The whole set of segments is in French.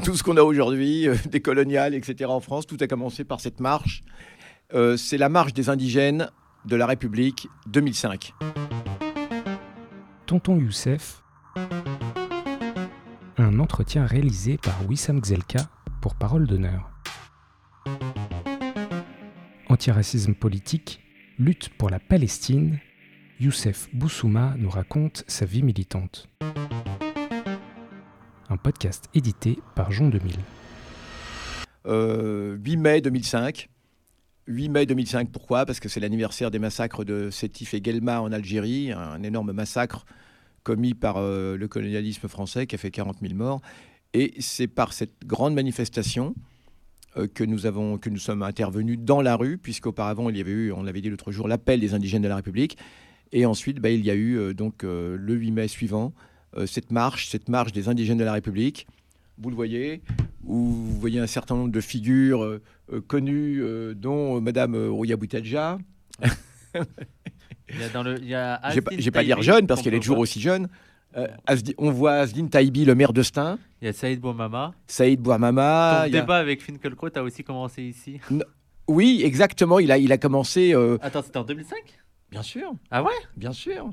tout ce qu'on a aujourd'hui, euh, des coloniales, etc. en France. Tout a commencé par cette marche. Euh, c'est la marche des indigènes de la République 2005. Tonton Youssef, un entretien réalisé par Wissam Gzelka pour Parole d'honneur. Antiracisme politique, lutte pour la Palestine, Youssef Boussouma nous raconte sa vie militante. Un podcast édité par Jean 2000. Euh, 8 mai 2005. 8 mai 2005, pourquoi? Parce que c'est l'anniversaire des massacres de Sétif et Guelma en Algérie, un énorme massacre commis par euh, le colonialisme français qui a fait 40 000 morts. Et c'est par cette grande manifestation euh, que, nous avons, que nous sommes intervenus dans la rue, puisqu'auparavant, il y avait eu, on l'avait dit l'autre jour, l'appel des indigènes de la République. Et ensuite, bah, il y a eu, euh, donc, euh, le 8 mai suivant, euh, cette marche, cette marche des indigènes de la République. Vous le voyez, où vous voyez un certain nombre de figures euh, euh, connues, euh, dont euh, Madame euh, Rouya Boutelja. Il y a dans le, il y a J'ai pas, Asdin j'ai pas dire jeune, parce qu'elle est toujours aussi jeune. Euh, Asdi- on voit Asdin Taïbi, le maire de Stein, Il y a Saïd Bouamama. Saïd Bouamama. Ton il y a- débat avec Finkelkraut a aussi commencé ici. Oui, exactement. Il a, il a commencé. euh, Attends, c'était en 2005 Bien sûr, Ah ouais? Bien sûr.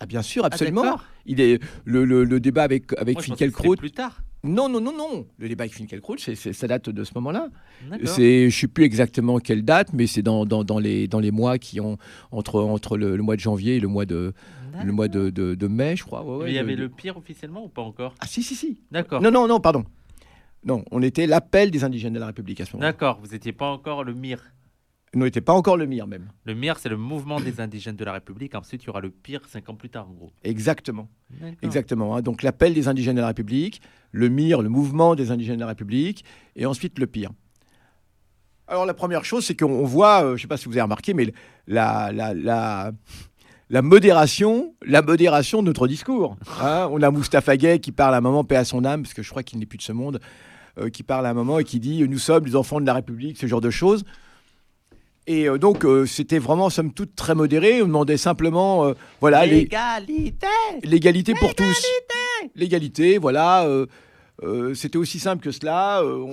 Ah, bien sûr, Ah, absolument. d'accord. il est le, le- le débat avec avec Moi, je plus tard. Non, non, non, non. Le débat avec Finkielkraut, c'est, c'est- ça date de ce moment-là. C'est, je sais plus exactement quelle date, mais c'est dans, dans, dans les dans les mois qui ont entre entre le, le mois de janvier et le mois de le mois de, de, de mai, je crois. Ouais, ouais, Mais il y avait de- le pire officiellement ou pas encore? Ah si si si. D'accord. Non non non, pardon. Non, on était l'appel des indigènes de la République à ce moment-là. D'accord, vous n'étiez pas encore le MIR. N'était pas encore le MIR même. Le MIR, c'est le mouvement des indigènes de la République. Ensuite, il y aura le pire cinq ans plus tard, en gros. Exactement. Exactement. hein. Donc l'appel des indigènes de la République, le MIR, le mouvement des indigènes de la République, et ensuite le pire. Alors la première chose, c'est qu'on on voit, euh, je ne sais pas si vous avez remarqué, mais la, la, la, la modération, la modération de notre discours. hein. on a Moustapha Gay qui parle à un moment, paix à son âme, parce que je crois qu'il n'est plus de ce monde, euh, qui parle à un moment et qui dit nous sommes les enfants de la République, ce genre de choses. Et euh, donc euh, c'était vraiment, somme toute, très modéré. On demandait simplement, euh, voilà, les- L'égalité l'égalité pour tous. L'égalité, voilà. euh, c'était aussi simple que cela. on-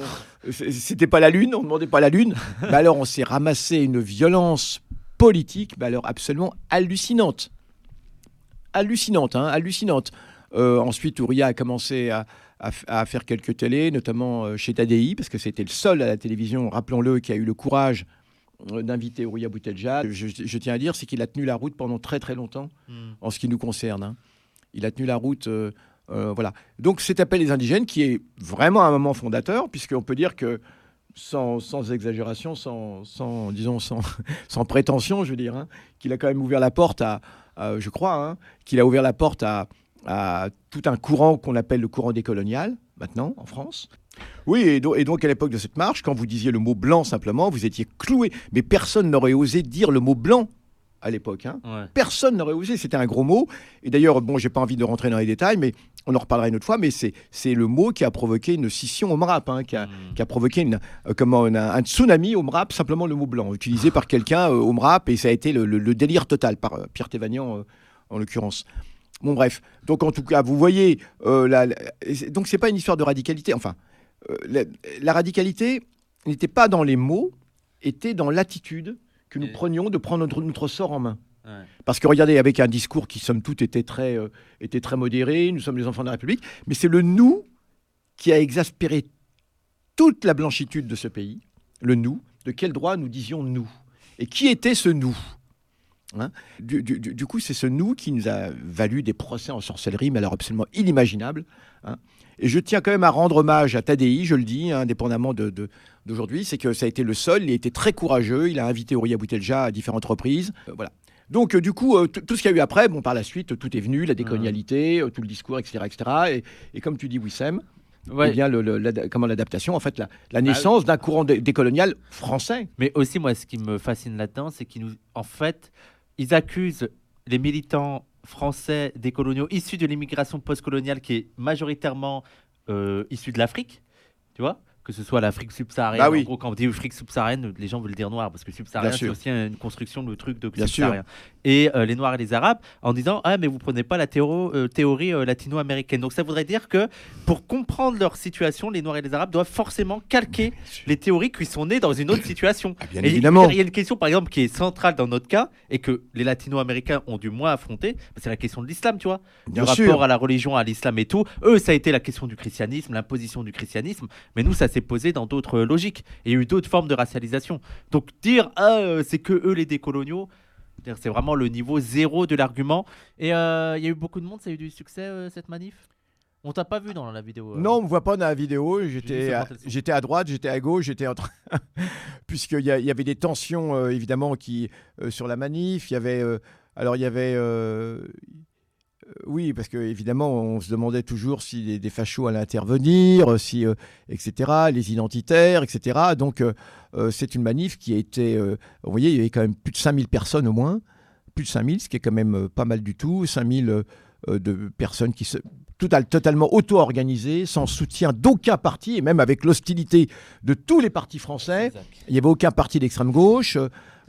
c'était pas la lune, on demandait pas la lune. Mais alors on s'est ramassé une violence politique, mais alors absolument hallucinante, hallucinante, hein, hallucinante. Ensuite, Ouria a commencé à, à faire quelques télés, notamment chez Tadei, parce que c'était le seul à la télévision, rappelons-le, qui a eu le courage d'inviter Ouria Boutelja. Je, je tiens à dire, c'est qu'il a tenu la route pendant très très longtemps Hmm. en ce qui nous concerne. hein. Il a tenu la route. euh, euh, voilà. Donc cet appel des indigènes qui est vraiment un moment fondateur, puisqu'on peut dire que, sans, sans exagération, sans, sans, disons, sans, sans prétention, je veux dire, hein, qu'il a quand même ouvert la porte à, à- je crois, hein, qu'il a ouvert la porte à, à tout un courant qu'on appelle le courant décolonial, maintenant, en France. Oui, et, do- et donc à l'époque de cette marche, quand vous disiez le mot blanc simplement, vous étiez cloué. Mais personne n'aurait osé dire le mot blanc à l'époque. hein. Ouais. Personne n'aurait osé, c'était un gros mot. Et d'ailleurs, bon, j'ai pas envie de rentrer dans les détails, mais on en reparlera une autre fois. Mais c'est le mot qui a provoqué une scission au MRAP, hein, qui, a, Hmm. qui a provoqué une, euh, comment, un tsunami au MRAP, simplement le mot blanc, utilisé par quelqu'un euh, au MRAP, et ça a été le, le- le délire total par euh, Pierre Thévagnan, en l'occurrence. Bon, bref. Donc, en tout cas, vous voyez, la, la- donc c'est pas une histoire de radicalité. Enfin, la, la radicalité n'était pas dans les mots, était dans l'attitude que nous prenions de prendre notre, notre sort en main. Ouais. Parce que regardez, avec un discours qui, somme toute, était très, euh, était très modéré, nous sommes les enfants de la République, mais c'est le nous qui a exaspéré toute la blanchitude de ce pays. Le nous, de quel droit nous disions nous? Et qui était ce nous? Hein du, du- du- du coup, c'est ce nous qui nous a valu des procès en sorcellerie, mais alors absolument inimaginables. hein. Et je tiens quand même à rendre hommage à Tadei, je le dis, hein, indépendamment de- de- d'aujourd'hui, c'est que ça a été le seul, il a été très courageux, il a invité Ouria Boutelja à différentes reprises. euh, voilà. Donc, euh, du coup, euh, tout ce qu'il y a eu après, bon, par la suite, tout est venu, la décolonialité, tout le discours, etc. etc. Et, et comme tu dis, Wissem, Ouais. eh bien, le- le- l'ada- comment l'adaptation, en fait, la, la naissance d'un courant dé- décolonial français. Mais aussi, moi, ce qui me fascine là-dedans, c'est qu'ils nous, en fait, ils accusent les militants français décoloniaux issus de l'immigration postcoloniale qui est majoritairement euh, issue de l'Afrique, tu vois, que ce soit l'Afrique subsaharienne. Bah oui. En gros, quand on dit Afrique subsaharienne, les gens veulent dire noir, parce que subsaharien, c'est aussi une construction de truc de subsaharien. Et euh, les Noirs et les Arabes, en disant Ah, mais vous prenez pas la euh, théorie euh, latino-américaine. Donc ça voudrait dire que pour comprendre leur situation, les Noirs et les Arabes doivent forcément calquer les théories qui sont nées dans une autre situation. Ah, bien Et évidemment. Il y a une question, par exemple, qui est centrale dans notre cas et que les latino-américains ont du moins affronter, bah, c'est la question de l'islam, tu vois. Bien le sûr. rapport à la religion, à l'islam et tout. Eux, ça a été la question du christianisme, l'imposition du christianisme. Mais nous, ça s'est posé dans d'autres logiques. Et il y a eu d'autres formes de racialisation. Donc dire, ah, euh, c'est que eux les décoloniaux, c'est vraiment le niveau zéro de l'argument. Et euh, il y a eu beaucoup de monde, ça a eu du succès, euh, cette manif? On t'a pas vu dans la vidéo euh? Non, on ne voit pas dans la vidéo. J'étais à, j'étais à droite, j'étais à gauche, j'étais en train. Puisqu'il y, y avait des tensions, évidemment, qui, sur la manif. Il y avait. alors, il y avait. Oui, parce que évidemment, on se demandait toujours si des, fachos allaient intervenir, euh, si, euh, etc., les identitaires, etc. Donc, euh, c'est une manif qui a été. vous voyez, il y avait quand même plus de 5000 personnes au moins. Plus de 5000, ce qui est quand même pas mal du tout. 5000 euh, euh, de personnes qui se tout, totalement auto-organisées, sans soutien d'aucun parti, et même avec l'hostilité de tous les partis français. Exact. Il n'y avait aucun parti d'extrême gauche.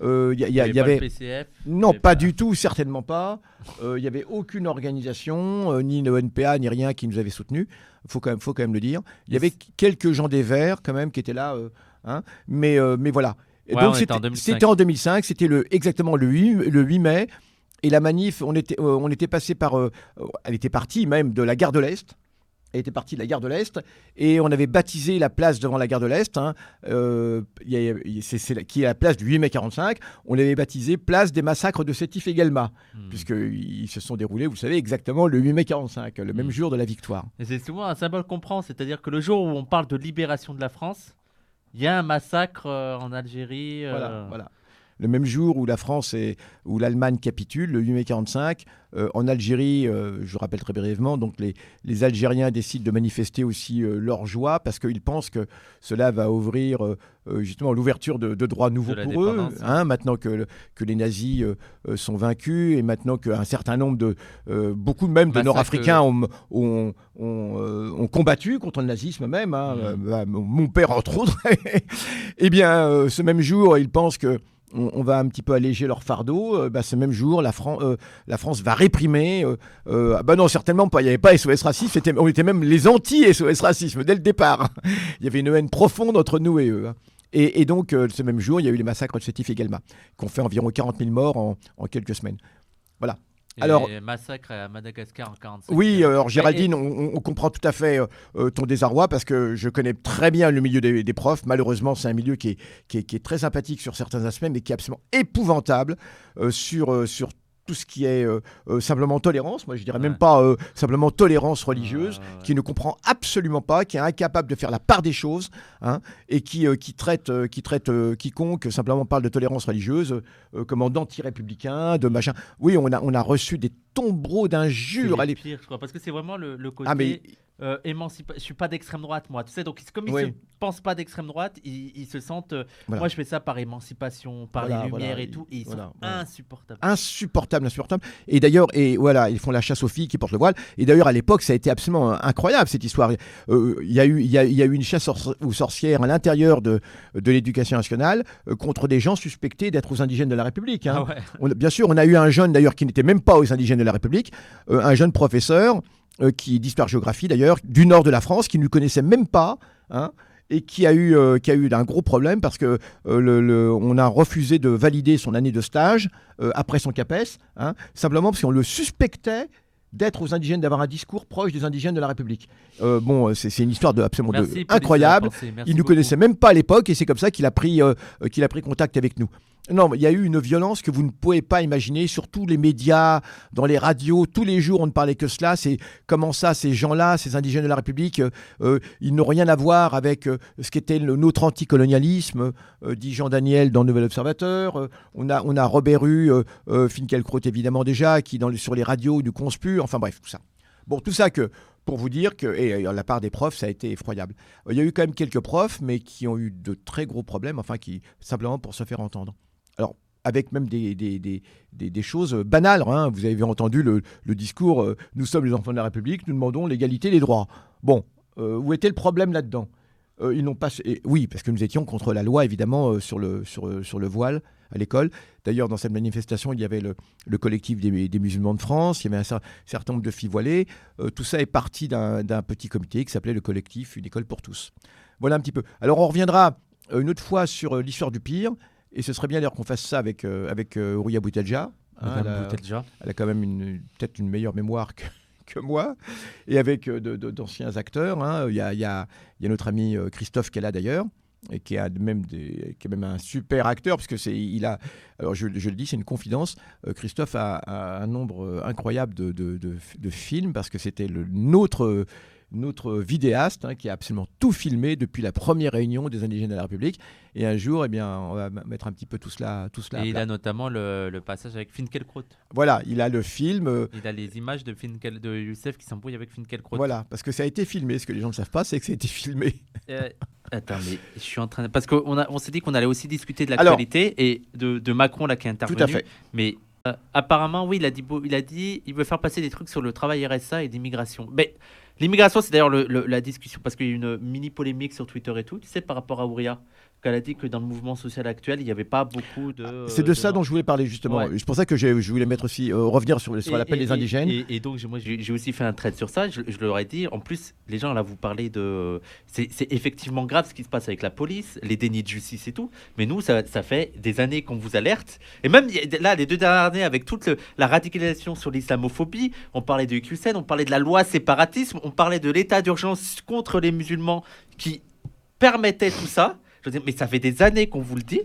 euh, il y, a- il y a- il y pas le avait PCF. non, avait pas pas- du tout, certainement pas. Euh, Il n'y avait aucune organisation, euh, ni le NPA, ni rien qui nous avait soutenus. Il faut quand, même- faut quand même le dire. Il y avait quelques gens des Verts, quand même, qui étaient là. euh, hein, mais, euh, mais voilà. Ouais, donc, c'était 2005. c'était en 2005, c'était le, exactement le 8, le 8 mai. Et la manif, on était, euh, on était passé par. euh, euh, elle était partie même de la gare de l'Est. Elle était partie de la gare de l'Est et on avait baptisé la place devant la gare de l'Est, hein, euh, c'est- qui est la place du 8 mai 45. On l'avait baptisé place des massacres de Sétif et Guelma, Hmm. puisqu'ils se sont déroulés, vous savez, exactement le 8 mai 45, le même Mm. jour de la victoire. Et c'est souvent un symbole qu'on prend, c'est-à-dire que le jour où on parle de libération de la France, il y a un massacre euh, en Algérie. euh, Voilà, voilà. Le même jour où la France et où l'Allemagne capitule, le 8 mai 45, euh, en Algérie, euh, je rappelle très brièvement, donc les, les Algériens décident de manifester aussi euh, leur joie parce qu'ils pensent que cela va ouvrir euh, justement l'ouverture de, de droits nouveaux pour eux. dépendance. hein, maintenant que, le- que les nazis sont vaincus et maintenant qu'un certain nombre de, beaucoup même de. Nord-Africains ont, ont, ont, ont combattu contre le nazisme même, hein, euh, bah, mon père entre autres. Eh bien, ce même jour, ils pensent que on, va un petit peu alléger leur fardeau. Euh, bah, ce même jour, euh, la France va réprimer. euh, euh, ah bah non, certainement pas. Il n'y avait pas SOS racisme. on était même les anti-SOS racisme dès le départ. il y avait une haine profonde entre nous et eux. hein. Et, donc, ce même jour, il y a eu les massacres de Sétif et Guelma, qui ont fait environ 40 000 morts en, quelques semaines. Et Alors- massacre à Madagascar en 45. Oui, alors Géraldine, on, on- on comprend tout à fait euh, euh, ton désarroi parce que je connais très bien le milieu des, des profs. Malheureusement, c'est un milieu qui est, qui, est, qui est très sympathique sur certains aspects, mais qui est absolument épouvantable euh, sur, sur tout ce qui est euh, euh, simplement tolérance. Moi, je dirais même pas euh, simplement tolérance religieuse, qui ne comprend absolument pas, qui est incapable de faire la part des choses, hein, et qui, qui traite, qui traite quiconque simplement parle de tolérance religieuse comme d'anti-républicain, de machin. Oui, on a, on a reçu des tombereaux C'est d'injures. Allez. pires, je crois, parce que c'est vraiment le, le côté Ah, mais euh, émancipa- Je suis pas d'extrême droite, moi. Tu sais, donc comme ils Oui. se pensent pas d'extrême droite, ils, ils se sentent. euh, Voilà. Moi, je fais ça par émancipation, par Voilà, les lumières voilà, et tout, et ils sont insupportables. insupportable, insupportable. Et d'ailleurs, et voilà, ils font la chasse aux filles qui portent le voile. Et d'ailleurs, à l'époque, ça a été absolument incroyable cette histoire. Euh, Il y, a eu- il y, a, il y a eu une chasse aux sorcières à l'intérieur de, de l'éducation nationale euh, contre des gens suspectés d'être aux indigènes de la République. hein. Ah ouais. On a- bien sûr, on a eu un jeune d'ailleurs qui n'était même pas aux indigènes de la République, euh, un jeune professeur euh, qui est d'histoire-géographie d'ailleurs, du nord de la France, qui ne connaissait même pas, hein, et qui a eu, euh, qui a eu un gros problème parce que euh, le- le- on a refusé de valider son année de stage euh, après son CAPES, hein, simplement parce qu'on le suspectait d'être aux indigènes, d'avoir un discours proche des indigènes de la République. Bon, c'est une histoire de, absolument de- Merci, incroyable. Il ne nous beaucoup. connaissait même pas à l'époque et c'est comme ça qu'il a, pris, qu'il a pris contact avec nous. Non, il y a eu une violence que vous ne pouvez pas imaginer sur tous les médias, dans les radios. Tous les jours, on ne parlait que cela. C'est comment ça, ces gens-là, ces indigènes de la République, euh, euh, ils n'ont rien à voir avec euh, ce qu'était notre anticolonialisme, dit Jean Daniel dans Nouvel Observateur. On, a, on a Robert Rue, évidemment déjà, qui dans sur les radios nous conspue. Enfin bref, tout ça. Bon, tout ça que pour vous dire que, et la part des profs, ça a été effroyable. Il y a eu quand même quelques profs, mais qui ont eu de très gros problèmes, enfin, qui simplement pour se faire entendre. Alors, avec même des, des, des, des- choses banales. hein. Vous avez entendu le, discours euh, Nous sommes les enfants de la République, nous demandons l'égalité des droits. Bon, euh, où était le problème là-dedans? Euh, ils n'ont pas. oui, parce que nous étions contre la loi, évidemment, euh, sur, le, sur, euh, sur le voile à l'école. D'ailleurs, dans cette manifestation, il y avait le, le collectif des, des musulmans de France, il y avait un cer- certain nombre de filles voilées. Euh, tout ça est parti d'un petit comité qui s'appelait le collectif Une école pour tous. Voilà un petit peu. Alors, on reviendra euh, une autre fois sur euh, l'histoire du pire, et ce serait bien d'ailleurs qu'on fasse ça avec, euh, avec euh, Ouria Boutelja. hein, elle a- Boutelja. elle a quand même une- peut-être une meilleure mémoire que, que moi, et avec euh, de- de- d'anciens acteurs. hein. Il y, a, il y a- il y a notre ami Christophe qui est là d'ailleurs, et qui, a même des, qui est même un super acteur, parce que c'est, il a, alors je, je le dis, c'est une confidence, Christophe a, a un nombre incroyable de, de- films, parce que c'était le, notre, euh, notre vidéaste hein, qui a absolument tout filmé depuis la première réunion des indigènes de la République. Et un jour, eh bien, on va mettre un petit peu tout cela, tout cela à Et il plat. a notamment le, le passage avec Finkielkraut. Voilà, il a le film. euh, Il a les images de, Finkel, de Youssef qui s'embrouille avec Finkielkraut. Voilà, parce que ça a été filmé. Ce que les gens ne savent pas, c'est que ça a été filmé. Euh, attends, mais je suis en train de... Parce qu'on a- on s'est dit qu'on allait aussi discuter de l'actualité et de, de Macron là qui est intervenu. Tout à fait. Mais euh, apparemment, oui, il a, dit, il a dit il veut faire passer des trucs sur le travail RSA et l'immigration. Mais l'immigration, c'est d'ailleurs le- le- la discussion, parce qu'il y a eu une mini polémique sur Twitter et tout, tu sais, par rapport à Ouria, qu'elle a dit que dans le mouvement social actuel, il n'y avait pas beaucoup de... C'est de ça dont je voulais parler justement. Ouais. C'est pour ça que je voulais mettre aussi euh, revenir sur, sur l'appel des indigènes. Et, et donc, moi, j'ai aussi fait un trait sur ça. Je, je leur ai dit, en plus, les gens, là, vous parlez de. C'est effectivement grave ce qui se passe avec la police, les dénis de justice et tout. Mais nous, ça, ça fait des années qu'on vous alerte. Et même là, les deux dernières années, avec toute le- la radicalisation sur l'islamophobie, on parlait de QCN, on parlait de la loi séparatisme, on parlait de l'état d'urgence contre les musulmans qui permettait tout ça. Je veux dire, mais ça fait des années qu'on vous le dit.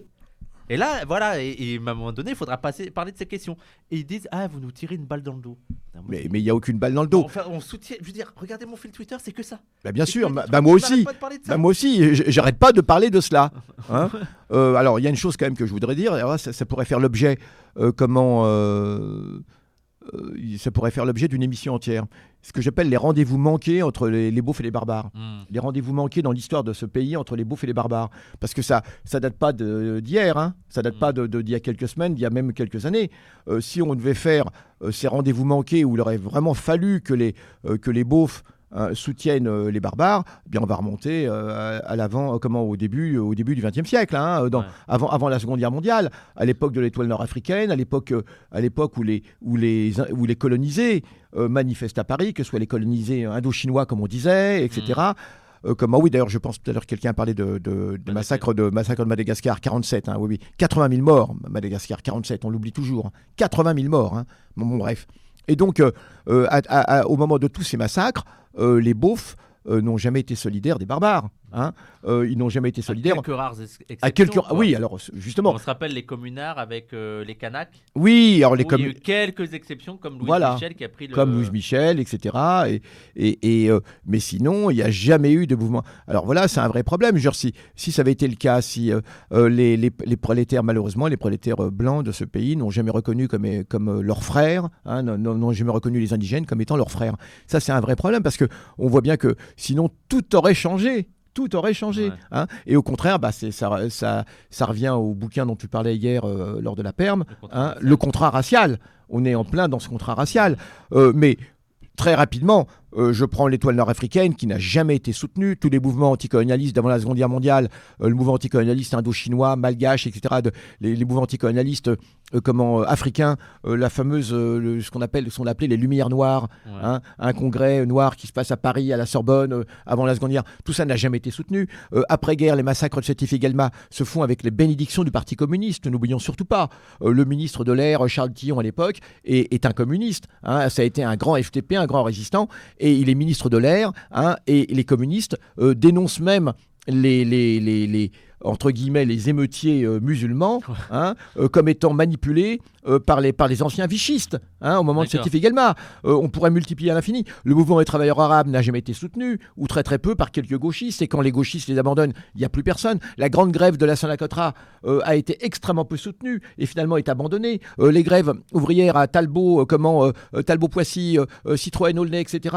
Et là, voilà, et, et à un moment donné, il faudra passer, parler de ces questions. Et ils disent, ah, vous nous tirez une balle dans le dos. Non, moi, Mais il n'y a aucune balle dans le dos. Enfin, on soutient. Je veux dire, regardez mon fil Twitter, c'est que ça. Bah, bien sûr, bah, bah, moi aussi. Bah, moi aussi, j'arrête pas de parler de cela. hein. Euh, alors, il y a une chose quand même que je voudrais dire. Alors ça, ça pourrait faire l'objet, euh, comment, euh, ça pourrait faire l'objet d'une émission entière. Ce que j'appelle les rendez-vous manqués entre les, les beaufs et les barbares. Hmm. Les rendez-vous manqués dans l'histoire de ce pays entre les beaufs et les barbares. Parce que ça, ça date pas d'hier. Hein. Ça date Mm. pas de- de- d'il y a quelques semaines, d'il y a même quelques années. Euh, si on devait faire euh, ces rendez-vous manqués où il aurait vraiment fallu que les, euh, que les beaufs soutiennent euh, les barbares, eh bien on va remonter euh, à, l'avant, euh, comment au début, au début du XXe siècle, hein, dans- Ouais. avant, avant la Seconde Guerre mondiale, à l'époque de l'étoile nord-africaine, à l'époque, euh, à l'époque où les, où les, où les colonisés euh, manifestent à Paris, que ce soit les colonisés indochinois comme on disait, etc. Euh, comme, ah oui, d'ailleurs, je pense tout à l'heure quelqu'un parlait de, de, de massacre de massacre de Madagascar, 47, hein, oui, oui, 80 000 morts, Madagascar, 47, on l'oublie toujours, hein. 80 000 morts, hein. bon, bon, bref. Et donc, euh, euh, au moment de tous ces massacres, euh, les beaufs n'ont jamais été solidaires des barbares. Hein. Euh, ils n'ont jamais été À solidaires. quelques rares ex- exceptions. À quelques... quoi. Oui, alors justement. On se rappelle les communards avec euh, les Kanaks. Oui, alors les où Il y a eu quelques exceptions comme Louis Voilà. Michel qui a pris le. comme Louise Michel, etc. Et, et, et, euh, mais sinon, il n'y a jamais eu de mouvement. Alors voilà, c'est un vrai problème. Genre, si, si ça avait été le cas, si les, les, les prolétaires, malheureusement, les prolétaires blancs de ce pays n'ont jamais reconnu comme, comme leurs frères, hein, n'ont jamais reconnu les indigènes comme étant leurs frères. Ça, c'est un vrai problème parce que on voit bien que sinon, tout aurait changé. Tout aurait changé. Ouais. hein. Et au contraire, bah, c'est- ça, ça, ça revient au bouquin dont tu parlais hier euh, lors de la perme, Le contrat hein, racial. le contrat racial. On est en plein dans ce contrat racial. Euh, mais très rapidement, euh, je prends l'étoile nord-africaine qui n'a jamais été soutenue. Tous les mouvements anticolonialistes d'avant la Seconde Guerre mondiale, euh, le mouvement anticolonialiste indo-chinois, malgache, etc., de- les, les mouvements anticolonialistes euh, comment, africains, la fameuse, le- ce qu'on appelle, ce qu'on appelait les Lumières noires, Ouais. hein, un congrès noir qui se passe à Paris, à la Sorbonne, avant la Seconde Guerre, tout ça n'a jamais été soutenu. Après-guerre, les massacres de Sétif-Galma se font avec les bénédictions du Parti communiste, n'oublions surtout pas. Le ministre de l'Air, Charles Tillon à l'époque, est, est un communiste. hein. ça a été un grand FTP, un grand résistant, et il est ministre de l'Air, hein, et les communistes euh, dénoncent même les, les, les, les- entre guillemets, les émeutiers euh, musulmans hein, euh, comme étant manipulés euh, par, les, par les anciens vichistes hein, au moment de Galma. Euh, on pourrait multiplier à l'infini. Le mouvement des travailleurs arabes n'a jamais été soutenu, ou très très peu, par quelques gauchistes, et quand les gauchistes les abandonnent, il n'y a plus personne. La grande grève de la Saint-Lacotra euh, a été extrêmement peu soutenue, et finalement est abandonnée. Les grèves ouvrières à Talbot, comment, Talbot-Poissy, euh, euh, Citroën, Aulnay, etc.,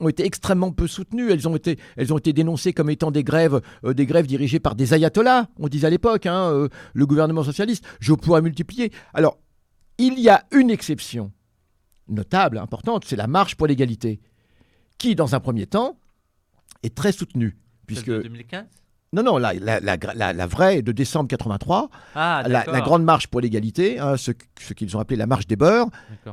ont été extrêmement peu soutenues. Elles ont été, elles ont été dénoncées comme étant des grèves, euh, des grèves dirigées par des ayatollahs, on disait à l'époque, hein, euh, le gouvernement socialiste. Je pourrais multiplier. Alors, il y a une exception notable, importante, c'est la marche pour l'égalité, qui, dans un premier temps, est très soutenue puisque Celle de 2015 non non la, la, la, la- la vraie de décembre 83, Ah, la, grande marche pour l'égalité, hein, ce, ce qu'ils ont appelé la marche des beurs,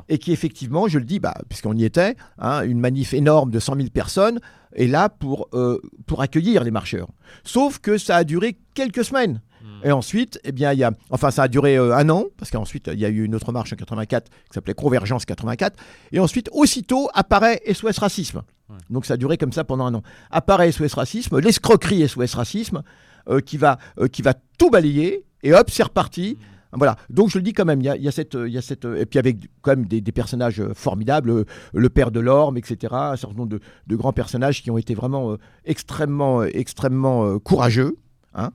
et qui effectivement, je le dis, bah, puisqu'on y était, hein, une manif énorme de 100 000 personnes est là pour, euh, pour accueillir les marcheurs. Sauf que ça a duré quelques semaines. Hmm. Et ensuite, eh bien, il y a, enfin, ça a duré euh, un an, parce qu'ensuite, il y a eu une autre marche en 84 qui s'appelait Convergence 84. Et ensuite, aussitôt, apparaît SOS Racisme. Ouais. Donc, ça a duré comme ça pendant un an. Apparaît SOS Racisme, l'escroquerie SOS Racisme, euh, qui, va, euh, qui va tout balayer. Et hop, c'est reparti. Voilà. Donc, je le dis quand même, il y a, y a cette. il Y a cette et puis, avec quand même des, des personnages euh, formidables, le père de l'Orme, etc. Un certain nombre de, de grands personnages qui ont été vraiment euh, extrêmement, extrêmement courageux. hein.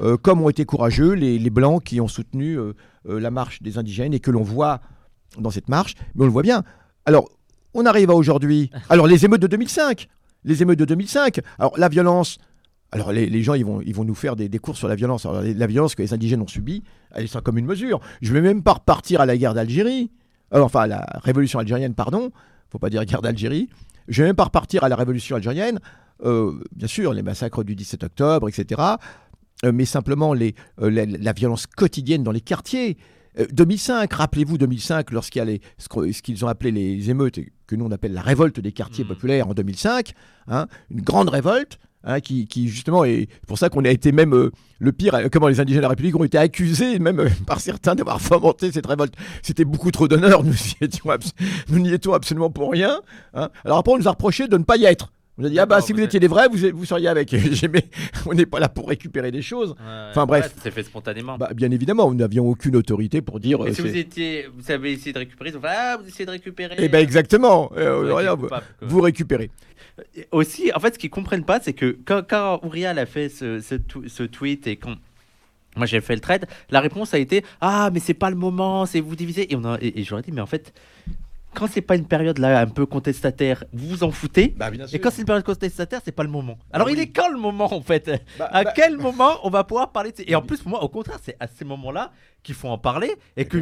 Euh, comme ont été courageux les, les Blancs qui ont soutenu euh, la marche des indigènes et que l'on voit dans cette marche, mais on le voit bien. Alors, on arrive à aujourd'hui. Alors, les émeutes de 2005. Les émeutes de 2005. Alors, la violence. Alors, les, gens, ils vont, nous faire des, des cours sur la violence. Alors, la violence que les indigènes ont subie, elle est sans commune mesure. Je ne vais même pas repartir à la guerre d'Algérie. Euh, enfin, à la révolution algérienne, pardon. faut pas dire guerre d'Algérie. Je ne vais même pas repartir à la révolution algérienne. Euh, bien sûr, les massacres du 17 octobre, etc. Euh, mais simplement la violence quotidienne dans les quartiers. Euh, 2005, rappelez-vous 2005, lorsqu'il y a les, ce qu'ils ont appelé les émeutes, que nous on appelle la révolte des quartiers Mhm. populaires en 2005, hein, une grande révolte. hein, qui, qui, justement est pour ça qu'on a été même euh, le pire euh, comment les indigènes de la République ont été accusés même euh, par certains d'avoir fomenté cette révolte c'était beaucoup trop d'honneur nous y étions abs- nous n'y étions absolument pour rien hein. alors après on nous a reproché de ne pas y être on a dit ah bah si vous vous étiez des vrais vous, vous seriez avec J'ai- mais on n'est pas là pour récupérer des choses Ouais. Enfin, bref. C'est fait spontanément. bah, bien évidemment, nous n'avions aucune autorité pour dire. Mais euh, si vous c'est- étiez, vous avez essayé de récupérer, ils ont fait ah vous essayez de récupérer. Eh ben exactement. Euh, Vous rien, vous, vous récupérez. Aussi, en fait, ce qu'ils comprennent pas, c'est que quand, quand Uriel a fait ce, ce tweet et quand moi j'ai fait le trade, la réponse a été ah mais c'est pas le moment, c'est vous diviser. Et on a, et, et j'aurais dit mais en fait quand c'est pas une période là un peu contestataire, vous vous en foutez. Bah, bien Et quand c'est une période contestataire, c'est pas le moment. Alors il oui. est quand le moment en fait? Bah, À bah, quel moment on va pouvoir parler de... Et en plus, pour moi, au contraire, c'est à ces moments-là qu'il faut en parler. Et, que...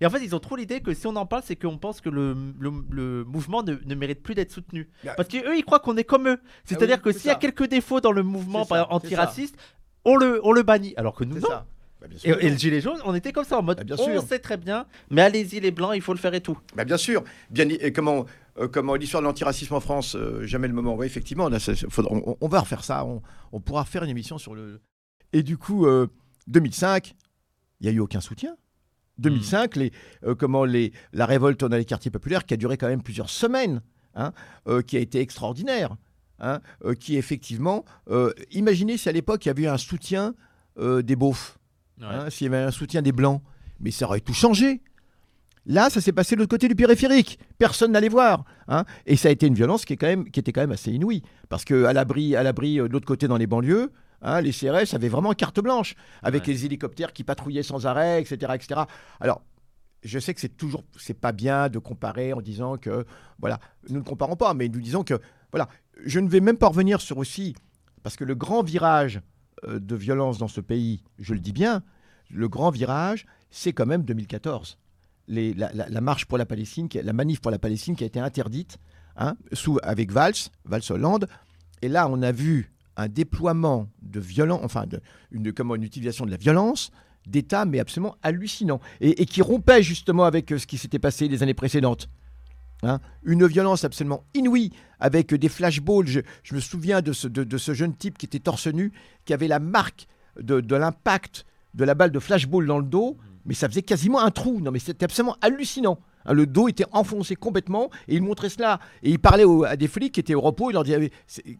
et en fait, ils ont trop l'idée que si on en parle, c'est qu'on pense que le, le, le mouvement ne, ne mérite plus d'être soutenu. Parce qu'eux, ils croient qu'on est comme eux. C'est-à-dire oui, que s'il y a quelques défauts dans le mouvement par exemple, antiraciste, on le, on le bannit. Alors que nous, c'est non. ça. Bah, bien Et, sûr. et le gilet jaune, on était comme ça en mode Bah, bien on sait très bien, mais allez-y les blancs, il faut le faire et tout. Bah, bien sûr. Bien, et comment, euh, comment l'histoire de l'antiracisme en France, euh, jamais le moment. Oui, effectivement, on, a- ça- ça- faudra- on- on va refaire ça. On, on pourra faire une émission sur le. Et du coup, euh, 2005, il n'y a eu aucun soutien. 2005, les, euh, comment les, la révolte dans les quartiers populaires, qui a duré quand même plusieurs semaines, hein, euh, qui a été extraordinaire, hein, euh, qui effectivement, euh, imaginez si à l'époque il y avait eu un soutien euh, des beaufs, hein, s'il y avait un soutien des blancs, mais ça aurait tout changé. Là, ça s'est passé de l'autre côté du périphérique. Personne n'allait voir. hein. Et ça a été une violence qui, est quand même, qui était quand même assez inouïe. Parce qu'à l'abri, à l'abri euh, de l'autre côté dans les banlieues, hein, les CRS avaient vraiment carte blanche, avec Ouais. les hélicoptères qui patrouillaient sans arrêt, etc. etc. Alors, je sais que c'est toujours, c'est pas bien de comparer en disant que, voilà, nous ne comparons pas, mais nous disons que, voilà, je ne vais même pas revenir sur aussi, parce que le grand virage de violence dans ce pays, je le dis bien, le grand virage, c'est quand même 2014. Les- la, la- marche pour la Palestine, la manif pour la Palestine qui a été interdite hein, sous, avec Valls, Valls Hollande. Et là, on a vu un déploiement de violence, enfin, une, comment, une utilisation de la violence d'État, mais absolument hallucinant. Et, et qui rompait justement avec euh, ce qui s'était passé les années précédentes. Hein, une violence absolument inouïe, avec des flashballs. Je, je me souviens de ce, de, de ce jeune type qui était torse nu, qui avait la marque de, de l'impact de la balle de flashball dans le dos, mais ça faisait quasiment un trou. Non, mais c'était absolument hallucinant. Hein, le dos était enfoncé complètement et il montrait cela. Et il parlait au- à des flics qui étaient au repos. Il leur disait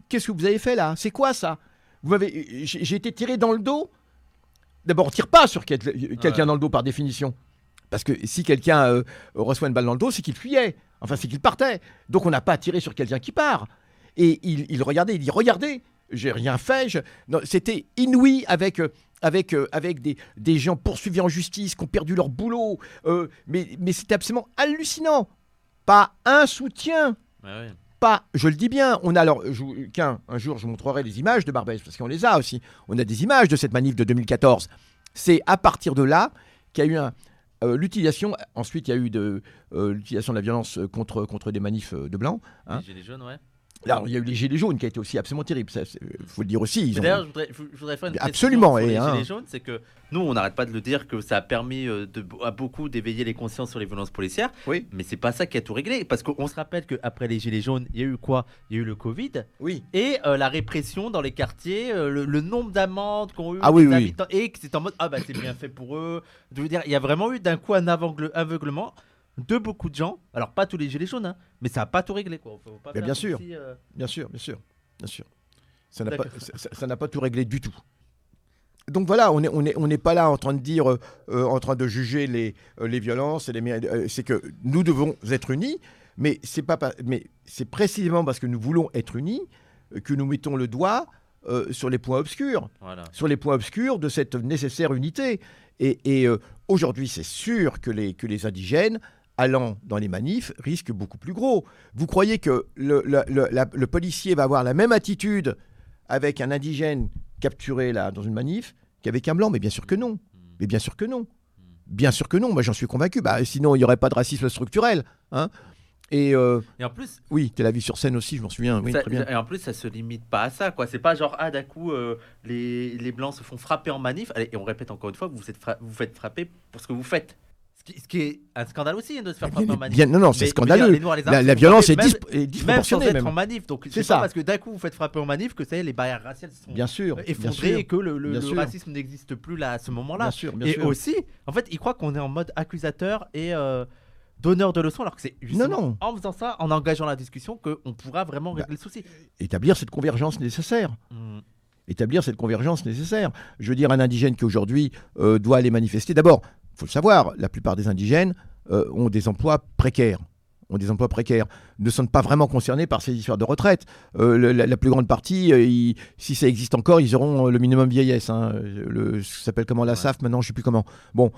Qu'est-ce que vous avez fait là? C'est quoi ça? Vous m'avez, j'ai, été tiré dans le dos? D'abord, on tire pas sur quel- quelqu'un Ouais. dans le dos par définition. Parce que si quelqu'un euh, reçoit une balle dans le dos, c'est qu'il fuyait. Enfin, c'est qu'il partait. Donc, on n'a pas à tirer sur quelqu'un qui part. Et il, il regardait, il dit Regardez, j'ai rien fait. je- C'était inouï avec, euh, avec, euh, avec des, des gens poursuivis en justice qui ont perdu leur boulot. Euh, mais mais c'était absolument hallucinant. Pas un soutien pas, je le dis bien, on a alors, qu'un, un jour je vous montrerai les images de Barbès, parce qu'on les a aussi. On a des images de cette manif de 2014. C'est à partir de là qu'il y a eu un, euh, l'utilisation, ensuite il y a eu de, euh, l'utilisation de la violence euh, contre, contre des manifs de blancs. Hein. Les gilets jaunes, ouais. Là, il y a eu les Gilets jaunes qui a été aussi absolument terrible. Il faut le dire aussi. Ont- D'ailleurs, je voudrais, je- je voudrais faire une Absolument, et, les hein. gilets jaunes, c'est que nous, on n'arrête pas de le dire que ça a permis euh, de, à beaucoup d'éveiller les consciences sur les violences policières. Oui. Mais c'est pas ça qui a tout réglé, parce qu'on se rappelle qu'après les gilets jaunes, il y a eu quoi? Il y a eu le Covid Oui. et euh, la répression dans les quartiers, euh, le, le nombre d'amendes qu'ont eu Ah oui, les oui. habitants, et que c'est en mode ah bah c'est bien fait pour eux. Je veux dire, il y a vraiment eu d'un coup un aveugle- aveuglement de beaucoup de gens. Alors pas tous les gilets jaunes, hein, mais ça a pas tout réglé quoi. Faut pas Mais faire bien sûr. si, euh, Bien sûr, bien sûr, bien sûr. Ça n'a pas, ça- n'a pas tout réglé du tout. Donc voilà, on n'est on est, on pas là en train de dire, euh, en train de juger les, euh, les violences. et les euh, c'est que nous devons être unis, mais c'est pas, mais c'est précisément parce que nous voulons être unis que nous mettons le doigt sur les points obscurs Voilà. sur les points obscurs de cette nécessaire unité. Et, et, aujourd'hui, c'est sûr que les, que les indigènes, allant dans les manifs, risquent beaucoup plus gros. Vous croyez que le, le- le- la- le policier va avoir la même attitude avec un indigène capturé là, dans une manif qu'avec un blanc? Mais bien sûr que non. Mais bien sûr que non. Bien sûr que non, moi j'en suis convaincu. Bah, sinon, il n'y aurait pas de racisme structurel. Hein et euh, Et en plus, oui, t'es la vie sur scène aussi, je m'en souviens. Oui, Ça- très bien. Et en plus, ça se limite pas à ça, quoi. C'est pas genre, ah, d'un coup, euh, les, les blancs se font frapper en manif. Allez, et on répète encore une fois, vous êtes fra- vous faites frapper pour ce que vous faites. Ce qui, ce qui est un scandale aussi, hein, de se faire frapper en manif. bien- non, non, c'est scandaleux. mais les Noirs, les La, violence est, disp- est même, même sans disproportionnée être même. en manif. Donc, C'est ça. pas parce que d'un coup, vous faites frapper en manif que ça y est, les barrières raciales sont Bien sûr, bien effondrées sûr. et que le, racisme n'existe plus là à ce moment-là. Bien sûr, bien Et sûr. aussi, en fait, ils croient qu'on est en mode accusateur et euh, donneur de leçons, alors que c'est justement non. en faisant ça, en engageant la discussion, qu'on pourra vraiment Bah, régler le souci. Établir cette convergence nécessaire. Mm. Établir cette convergence nécessaire. Je veux dire, un indigène qui aujourd'hui euh, doit aller manifester. D'abord, faut le savoir, la plupart des indigènes euh, ont des emplois précaires. Ont des emplois précaires, ne sont pas vraiment concernés par ces histoires de retraite. Euh, la, la plus grande partie, euh, ils- si ça existe encore, ils auront le minimum vieillesse. hein. Le, ça s'appelle comment la Ouais. SAF maintenant, je ne sais plus comment. Bon,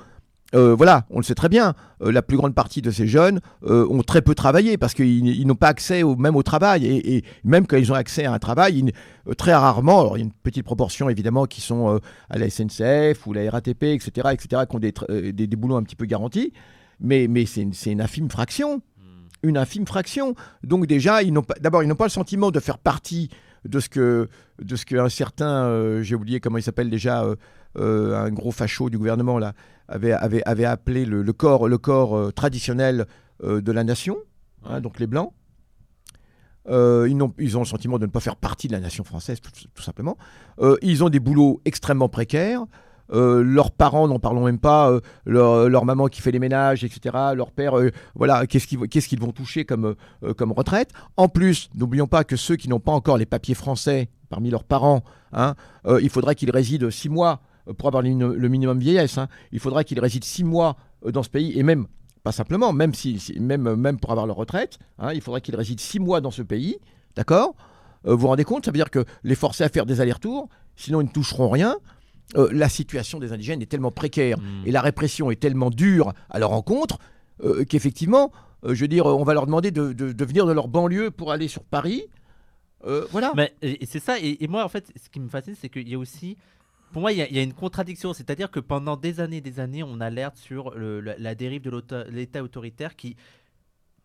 euh, voilà, on le sait très bien. Euh, la plus grande partie de ces jeunes euh, ont très peu travaillé parce qu'ils ils n'ont pas accès au, même au travail. Et, et même quand ils ont accès à un travail, ils- très rarement, alors il y a une petite proportion évidemment qui sont à la SNCF ou la RATP, etc., etc., qui ont des, des, des boulots un petit peu garantis. Mais, mais c'est une, infime fraction. Une infime fraction. Donc déjà, ils n'ont pas, d'abord, ils n'ont pas le sentiment de faire partie de ce que, de ce qu'un certain, euh, j'ai oublié comment il s'appelle déjà, euh, euh, un gros facho du gouvernement là, avait, avait, avait appelé le, le corps, le corps euh, traditionnel euh, de la nation, hein, donc les blancs. Euh, ils, ont le sentiment de ne pas faire partie de la nation française, tout, tout simplement. Euh, ils ont des boulots extrêmement précaires. Euh, leurs parents, n'en parlons même pas, leur, leur maman qui fait les ménages, etc. Leur père, voilà, qu'est-ce qu'ils vont toucher comme, comme retraite? En plus, n'oublions pas que ceux qui n'ont pas encore les papiers français parmi leurs parents, hein, il faudrait qu'ils résident six mois pour avoir le, minimum vieillesse. hein. Il faudrait qu'ils résident six mois euh, dans ce pays et même pas simplement, même si, même, même pour avoir leur retraite, hein, il faudrait qu'ils résident six mois dans ce pays, d'accord? Euh, Vous vous rendez compte? Ça veut dire que les forcer à faire des allers-retours, sinon ils ne toucheront rien. Euh, la situation des indigènes est tellement précaire Mm. et la répression est tellement dure à leur encontre euh, qu'effectivement, euh, je veux dire, on va leur demander de, de- de venir de leur banlieue pour aller sur Paris. Euh, voilà. Mais et c'est ça, et, et moi en fait, ce qui me fascine, c'est qu'il y a aussi, pour moi, il y, a- une contradiction, c'est-à-dire que pendant des années, des années, on alerte sur la, dérive de l'État autoritaire qui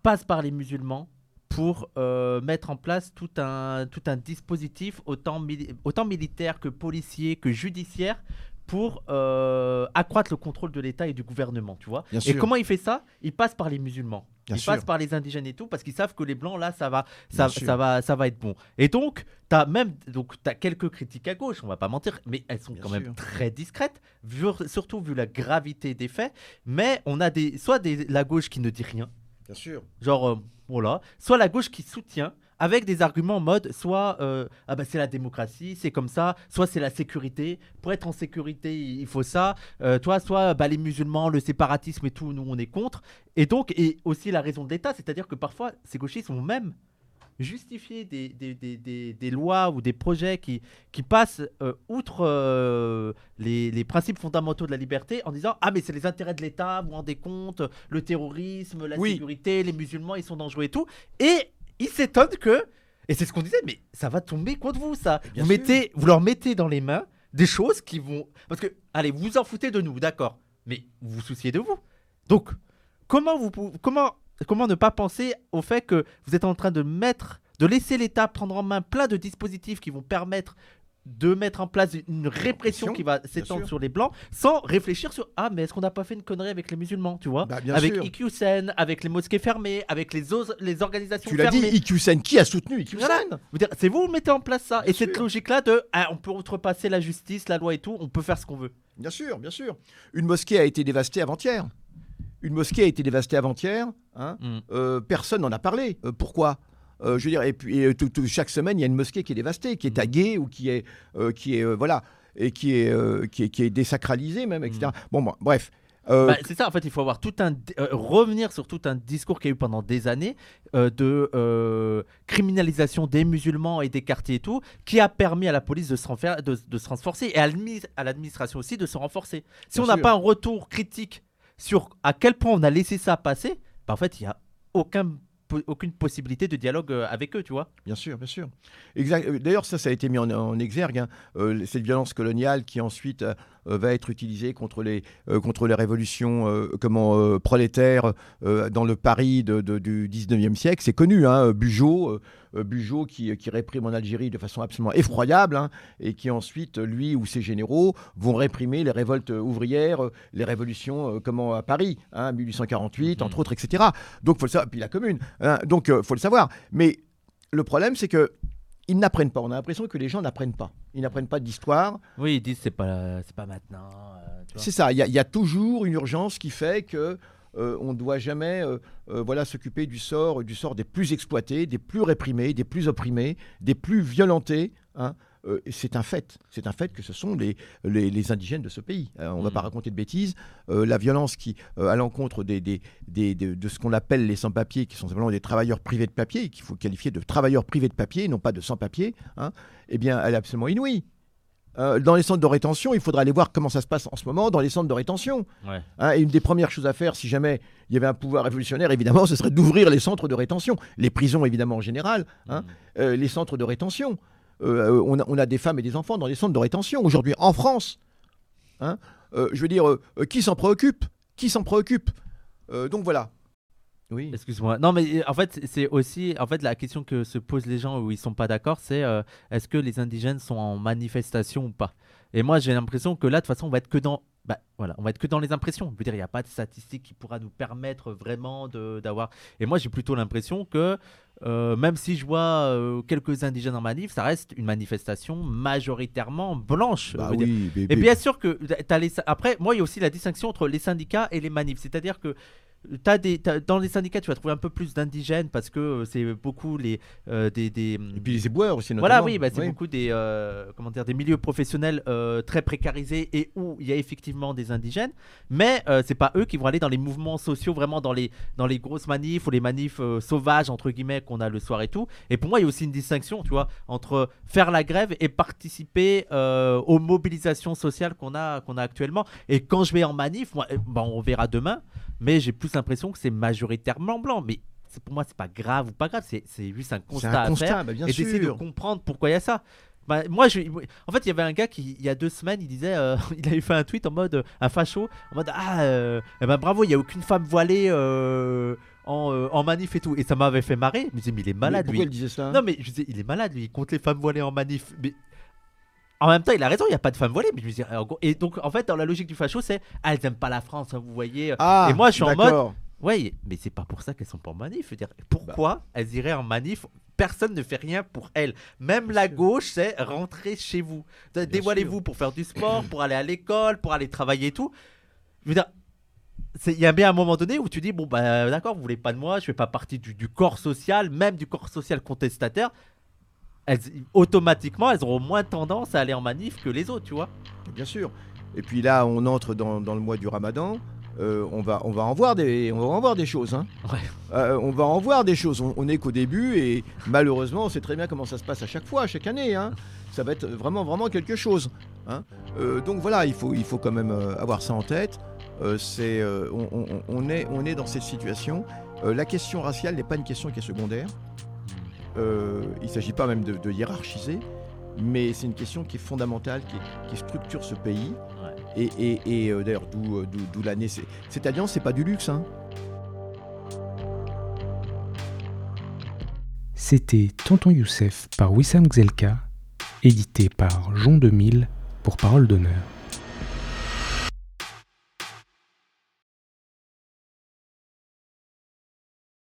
passe par les musulmans pour euh, mettre en place tout un, dispositif, autant militaire que policier, que judiciaire, pour euh, accroître le contrôle de l'État et du gouvernement, tu vois. Bien et sûr. comment il fait ça? Il passe par les musulmans. Bien il sûr. passe par les indigènes et tout parce qu'ils savent que les blancs là ça va ça, ça va ça va être bon. Et donc tu as même donc tu quelques critiques à gauche, on va pas mentir, mais elles sont Bien quand sûr. même très discrètes, vu- surtout vu la gravité des faits, mais on a des soit des, la gauche qui ne dit rien, Bien sûr. genre euh, voilà, soit la gauche qui soutient avec des arguments en mode soit euh, ah bah c'est la démocratie, c'est comme ça, soit c'est la sécurité, pour être en sécurité il faut ça, euh, toi soit bah, les musulmans, le séparatisme et tout, nous on est contre, et donc et aussi la raison de l'État, c'est-à-dire que parfois ces gauchistes ont même justifié des, des, des, des- lois ou des projets qui, qui passent euh, outre euh, les, les principes fondamentaux de la liberté en disant ah mais c'est les intérêts de l'État, vous vous rendez compte, le terrorisme, la Oui. sécurité, les musulmans ils sont dangereux et tout, et ils s'étonnent que et c'est ce qu'on disait mais ça va tomber contre vous ça, vous sûr. mettez vous leur mettez dans les mains des choses qui vont parce que allez vous vous en foutez de nous d'accord, mais vous vous souciez de vous donc comment vous comment comment ne pas penser au fait que vous êtes en train de mettre de laisser l'État prendre en main plein de dispositifs qui vont permettre de mettre en place une répression qui va s'étendre sur les blancs sans réfléchir sur ah mais est-ce qu'on n'a pas fait une connerie avec les musulmans tu vois? Bah, avec sûr. IQSEN avec les mosquées fermées avec les, os- les organisations Tu l'as dit, IQSEN. Qui a soutenu dire, c'est vous qui mettez en place ça et cette logique là de ah, on peut outrepasser la justice la loi et tout on peut faire ce qu'on veut Bien sûr, bien sûr. Une mosquée a été dévastée avant-hier. Une mosquée a été dévastée avant-hier. hein. Mm. Euh, personne n'en a parlé. Euh, pourquoi? Euh, Je veux dire, et puis et, tout- tout- chaque semaine, il y a une mosquée qui est dévastée, qui est taguée ou qui est, euh, qui est euh, voilà, et qui est, qui est, qui est désacralisée même, etc. Bon, bon, bref. Bah, c'est ça, en fait, il faut avoir tout un revenir sur tout un discours qu'il y a eu pendant des années de criminalisation des musulmans et des quartiers et tout, qui a permis à la police de se, renfer- de, de se renforcer et à l'admi- à l'administration aussi de se renforcer. Si Bien on n'a pas un retour critique sur à quel point on a laissé ça passer, bah, en fait, il y a aucun aucune possibilité de dialogue euh, avec eux, tu vois. Bien sûr, bien sûr. Euh, D'ailleurs, ça, ça a été mis en, exergue, hein, euh, cette violence coloniale qui ensuite va être utilisée contre les, euh, contre les révolutions euh, comment, euh, prolétaires euh, dans le Paris de- de- du 19e siècle. C'est connu, hein, Bugeaud, euh, euh, Bugeaud qui, qui réprime en Algérie de façon absolument effroyable hein, et qui ensuite, lui ou ses généraux, vont réprimer les révoltes ouvrières, euh, les révolutions euh, comment, à Paris, hein, 1848, entre autres, etc. Donc, faut le savoir. Puis la commune. hein, donc, il faut le savoir. Mais le problème, c'est que ils n'apprennent pas. On a l'impression que les gens n'apprennent pas. Ils n'apprennent pas d'histoire. Oui, ils disent c'est pas, c'est pas maintenant. euh. C'est ça. Il y, a- il y a toujours une urgence qui fait que euh, on ne doit jamais euh, euh, voilà, s'occuper du sort, du sort des plus exploités, des plus réprimés, des plus opprimés, des plus violentés. hein. Euh, c'est un fait. C'est un fait que ce sont les, les, les indigènes de ce pays. Euh, on ne va Mhm. pas raconter de bêtises. Euh, la violence qui, à l'encontre des, des, des- de, de ce qu'on appelle les sans-papiers, qui sont simplement des travailleurs privés de papier, qu'il faut qualifier de travailleurs privés de papier, non pas de sans-papiers, hein, eh bien, elle est absolument inouïe. Euh, dans les centres de rétention, il faudra aller voir comment ça se passe en ce moment dans les centres de rétention. Ouais. Hein, et une des premières choses à faire, si jamais il y avait un pouvoir révolutionnaire, évidemment, ce serait d'ouvrir les centres de rétention. Les prisons, évidemment, en général, hein, Mm. euh, les centres de rétention. Euh, on, a, on a des femmes et des enfants dans les centres de rétention aujourd'hui, en France. Hein. Euh, je veux dire, euh, qui s'en préoccupe Qui s'en préoccupe Donc voilà. Oui. Excuse-moi. Non, mais en fait, c'est aussi en fait la question que se posent les gens où ils sont pas d'accord, c'est est-ce que les indigènes sont en manifestation ou pas? Et moi, j'ai l'impression que là, de toute façon, on va être que dans bah, voilà, on va être que dans les impressions. Je veux dire, il n'y a pas de statistique qui pourra nous permettre vraiment d'avoir. Et moi, j'ai plutôt l'impression que euh, même si je vois euh, quelques indigènes en manif, ça reste une manifestation majoritairement blanche. Bah oui, et bien sûr que t'as les, après, moi, il y a aussi la distinction entre les syndicats et les manifs. C'est-à-dire que t'as des, dans les syndicats, tu vas trouver un peu plus d'indigènes parce que euh, c'est beaucoup les, euh, des, des- Et puis les éboueurs aussi, voilà, notamment. oui, bah, c'est Oui. beaucoup des, euh, comment dire, des milieux professionnels très précarisés et où il y a effectivement des indigènes. Mais c'est pas eux qui vont aller dans les mouvements sociaux, vraiment dans les, dans les grosses manifs ou les manifs sauvages, entre guillemets, qu'on a le soir et tout. Et pour moi, il y a aussi une distinction, tu vois, entre faire la grève et participer aux mobilisations sociales qu'on a, qu'on a actuellement. Et quand je vais en manif, moi, euh, bah, on verra demain, mais j'ai plus l'impression que c'est majoritairement blanc. Mais pour moi, c'est pas grave ou pas grave, c'est juste un constat un à faire bah, bien et d'essayer de comprendre pourquoi il y a ça. Bah, moi, je, en fait, il y avait un gars qui, il y a deux semaines, il disait, euh, il avait fait un tweet en mode, euh, un facho, en mode, ah, euh, eh ben bravo, il n'y a aucune femme voilée euh, en, en manif et tout. Et ça m'avait fait marrer. Je me disais, mais il est malade, Mais Pourquoi lui. il disait ça? Non, mais je disais, il est malade, lui, il compte les femmes voilées en manif. Mais en même temps, il a raison, il n'y a pas de femmes voilées. Mais je me en gros- et donc, en fait, dans la logique du facho, c'est, ah, elles n'aiment pas la France, hein, vous voyez. Ah, Et moi, je suis en mode- d'accord. Ouais, mais c'est pas pour ça qu'elles sont pas en manif. Je veux dire, pourquoi Bah. elles iraient en manif Personne ne fait rien pour elles. Même la gauche, c'est rentrer chez vous. Dé- Dévoilez-vous pour faire du sport, pour aller à l'école, pour aller travailler et tout. Je veux dire, c'est- il y a bien un moment donné où tu dis bon bah d'accord, vous voulez pas de moi, je fais pas partie du, du corps social, même du corps social contestataire. Elles, automatiquement, elles auront moins tendance à aller en manif que les autres, tu vois. Bien sûr. Et puis là, on entre dans, dans le mois du Ramadan. Euh, on, va, on, va en voir des, on va en voir des choses. hein. Ouais. Euh, on va en voir des choses. On, on est qu'au début et malheureusement, on sait très bien comment ça se passe à chaque fois, à chaque année. hein. Ça va être vraiment, vraiment quelque chose. hein. Euh, donc voilà, il faut, il faut quand même avoir ça en tête. C'est, on, on- on est, on est dans cette situation. La question raciale n'est pas une question qui est secondaire. Euh, il ne s'agit pas même de, de hiérarchiser, mais c'est une question qui est fondamentale, qui, qui structure ce pays. Ouais. Et, et- et, euh, d'ailleurs, d'où, euh, d'où- d'où l'année. c'est- Cette alliance, c'est pas du luxe. hein. C'était Tonton Youssef par Wissam Gzelka, édité par Jean 2000 pour Parole d'honneur.